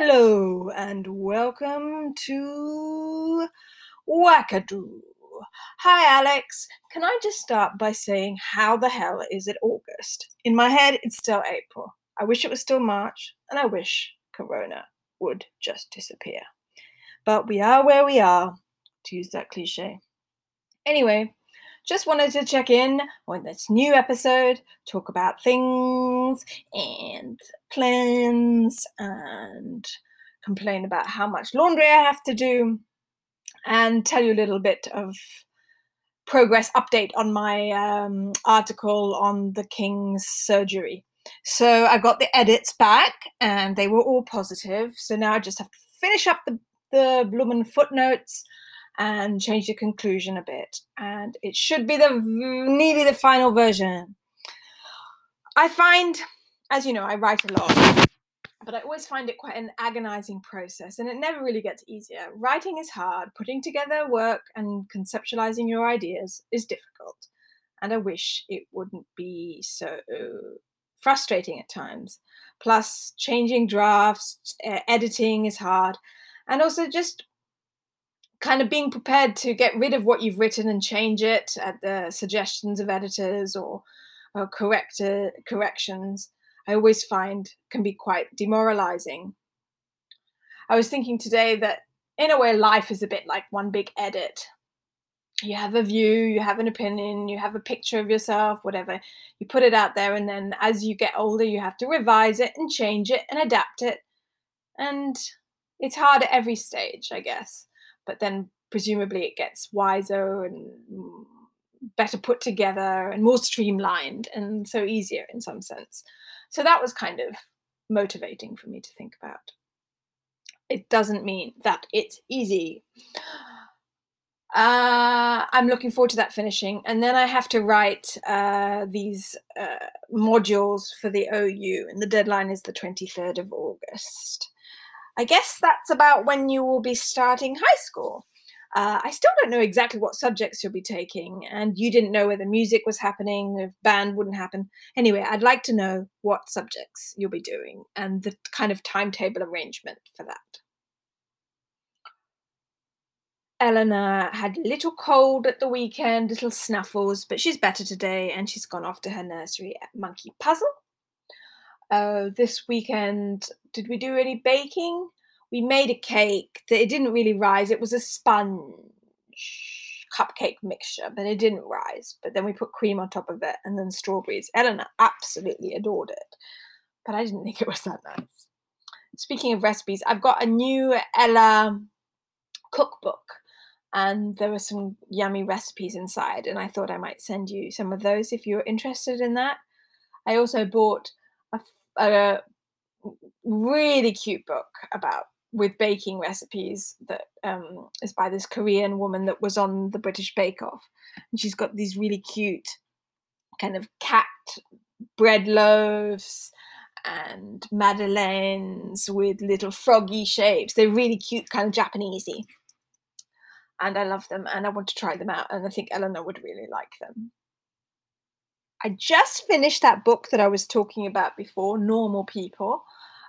Hello and welcome to Wackadoo. Hi, Alex. Can I just start by saying how the hell is it August? In my head, it's still April. I wish it was still March, and I wish Corona would just disappear. But we are where we are, to use that cliche. Anyway, just wanted to check in on this new episode, talk about things and plans, and complain about how much laundry I have to do, and tell you a little bit of progress update on my um, article on the king's surgery. So I got the edits back, and they were all positive. So now I just have to finish up the the Blumen footnotes and change the conclusion a bit. And it should be the nearly the final version. I find, as you know, I write a lot, but I always find it quite an agonizing process and it never really gets easier. Writing is hard, putting together work and conceptualizing your ideas is difficult. And I wish it wouldn't be so frustrating at times. Plus, changing drafts, editing is hard. And also, just kind of being prepared to get rid of what you've written and change it at the suggestions of editors or, or corrector uh, corrections i always find can be quite demoralizing. I was thinking today that in a way life is a bit like one big edit. You have a view you have an opinion you have a picture of yourself whatever. You put it out there and then as you get older you have to revise it and change it and adapt it. And it's hard at every stage i guess but then presumably it gets wiser and better put together and more streamlined and so easier in some sense. So that was kind of motivating for me to think about. It doesn't mean that it's easy. Uh, I'm looking forward to that finishing. And then I have to write uh, these uh, modules for the OU, and the deadline is the 23rd of August. I guess that's about when you will be starting high school. Uh, I still don't know exactly what subjects you'll be taking, and you didn't know whether music was happening, if band wouldn't happen. Anyway, I'd like to know what subjects you'll be doing and the kind of timetable arrangement for that. Eleanor had a little cold at the weekend, little snuffles, but she's better today and she's gone off to her nursery at Monkey Puzzle uh, this weekend, did we do any baking? We made a cake that it didn't really rise. It was a sponge cupcake mixture, but it didn't rise. But then we put cream on top of it and then strawberries. Eleanor absolutely adored it, but I didn't think it was that nice. Speaking of recipes, I've got a new Ella cookbook and there were some yummy recipes inside and i thought i might send you some of those if you're interested in that i also bought a really cute book about with baking recipes that um, is by this Korean woman that was on the British Bake Off, and she's got these really cute kind of cat bread loaves and madeleines with little froggy shapes. They're really cute, kind of Japanesey, and I love them, and I want to try them out, and I think Eleanor would really like them. I just finished that book that I was talking about before, Normal People.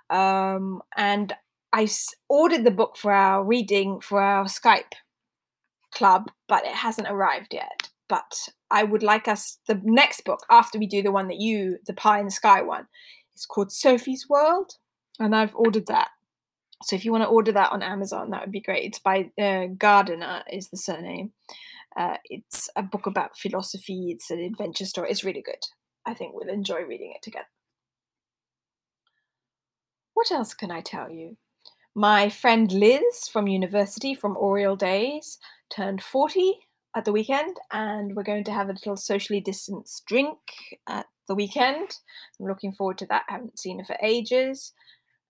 Um, and I ordered the book for our reading for our Skype club, but it hasn't arrived yet. But I would like us, the next book after we do the one that you, the Pie in the Sky one, is called Sophie's World. And I've ordered that. So if you want to order that on Amazon, that would be great. It's by uh, Gardiner, is the surname. Uh, it's a book about philosophy. It's an adventure story. It's really good. I think we'll enjoy reading it together. What else can I tell you? My friend Liz from university, from Oriel Days, turned 40 at the weekend, and we're going to have a little socially distanced drink at the weekend. I'm looking forward to that. I haven't seen her for ages.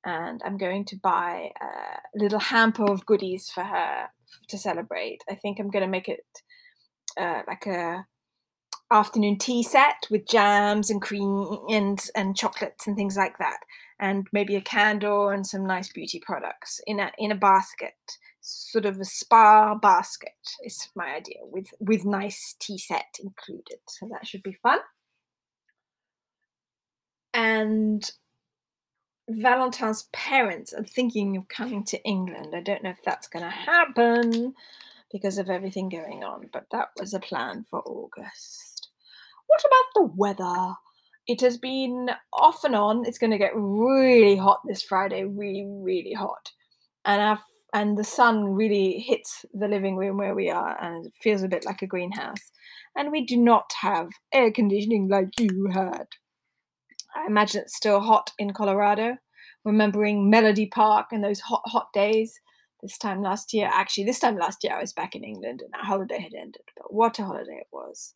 And I'm going to buy a little hamper of goodies for her to celebrate. I think I'm going to make it uh, like a afternoon tea set with jams and cream and and chocolates and things like that. And maybe a candle and some nice beauty products in a in a basket sort of a spa basket is my idea with with nice tea set included. So that should be fun. And Valentine's parents are thinking of coming to England. I don't know if that's going to happen because of everything going on, but that was a plan for August. What about the weather? It has been off and on. It's going to get really hot this Friday, really, really hot. And and the sun really hits the living room where we are and it feels a bit like a greenhouse. And we do not have air conditioning like you had. I imagine it's still hot in Colorado. Remembering Melody Park and those hot, hot days this time last year. Actually, this time last year I was back in England and our holiday had ended, but what a holiday it was.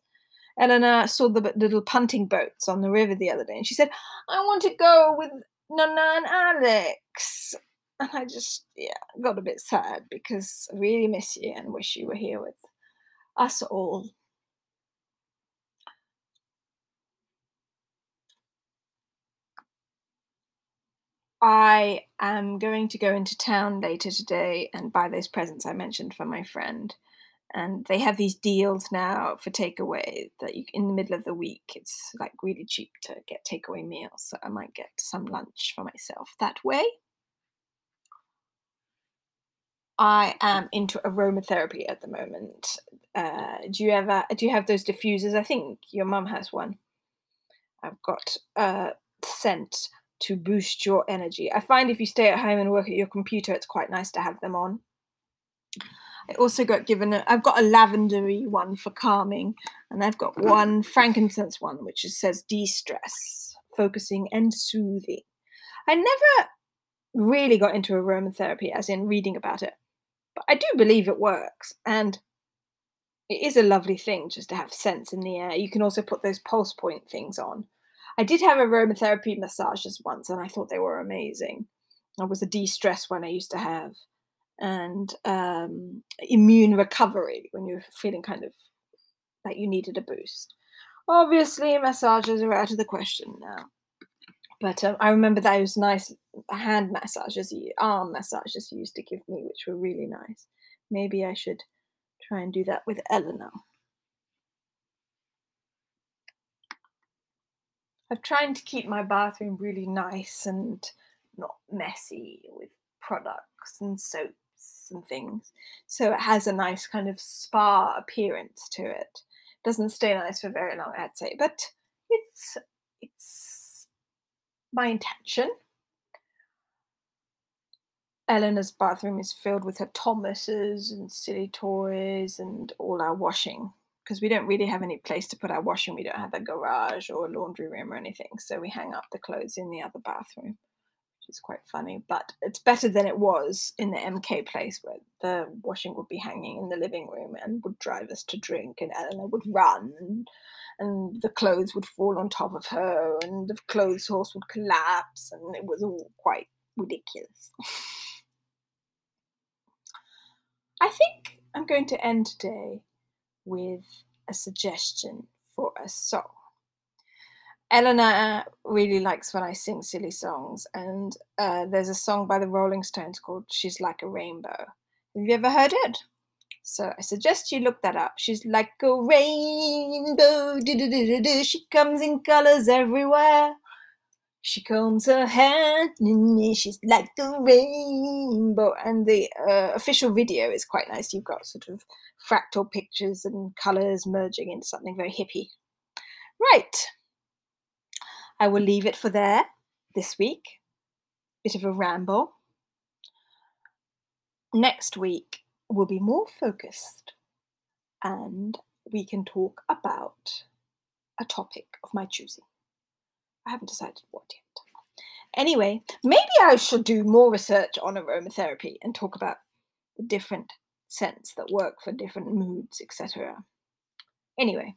Eleanor saw the little punting boats on the river the other day and she said, I want to go with Nana and Alex. And I just, yeah, got a bit sad because I really miss you and wish you were here with us all. I am going to go into town later today and buy those presents I mentioned for my friend. And they have these deals now for takeaway that you in the middle of the week it's like really cheap to get takeaway meals. So I might get some lunch for myself that way. I am into aromatherapy at the moment. Uh, do you ever do you have those diffusers? I think your mum has one. I've got a scent to boost your energy. I find if you stay at home and work at your computer, it's quite nice to have them on. I also got given a, I've got a lavendery one for calming, and I've got one frankincense one which says de-stress, focusing and soothing. I never really got into aromatherapy, as in reading about it, but I do believe it works, and it is a lovely thing just to have scents in the air. You can also put those pulse point things on, I did have aromatherapy massages once, and I thought they were amazing. It was a de-stress one I used to have, and um, immune recovery when you're feeling kind of like you needed a boost. Obviously, massages are out of the question now. But um, I remember those nice hand massages, arm massages you used to give me, which were really nice. Maybe I should try and do that with Eleanor. I'm trying to keep my bathroom really nice and not messy with products and soaps and things. So it has a nice kind of spa appearance to it. Doesn't stay nice for very long, I'd say, but it's it's my intention. Eleanor's bathroom is filled with her Thomases and silly toys and all our washing because we don't really have any place to put our washing. We don't have a garage or a laundry room or anything. So we hang up the clothes in the other bathroom, which is quite funny. But it's better than it was in the MK place where the washing would be hanging in the living room and would drive us to drink, and Eleanor would run. And the clothes would fall on top of her, and the clothes horse would collapse, and it was all quite ridiculous. I think I'm going to end today with a suggestion for a song. Eleanor really likes when I sing silly songs, and uh, there's a song by the Rolling Stones called She's Like a Rainbow. Have you ever heard it? So I suggest you look that up. She's like a rainbow, she comes in colors everywhere. She combs her hair, she's like a rainbow. And the uh, official video is quite nice. You've got sort of fractal pictures and colours merging into something very hippie. Right. I will leave it for there this week. Bit of a ramble. Next week will be more focused and we can talk about a topic of my choosing. I haven't decided what yet. Anyway, maybe I should do more research on aromatherapy and talk about the different scents that work for different moods, etc. Anyway,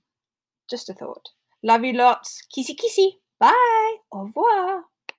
just a thought. Love you lots. Kissy kissy. Bye. Au revoir.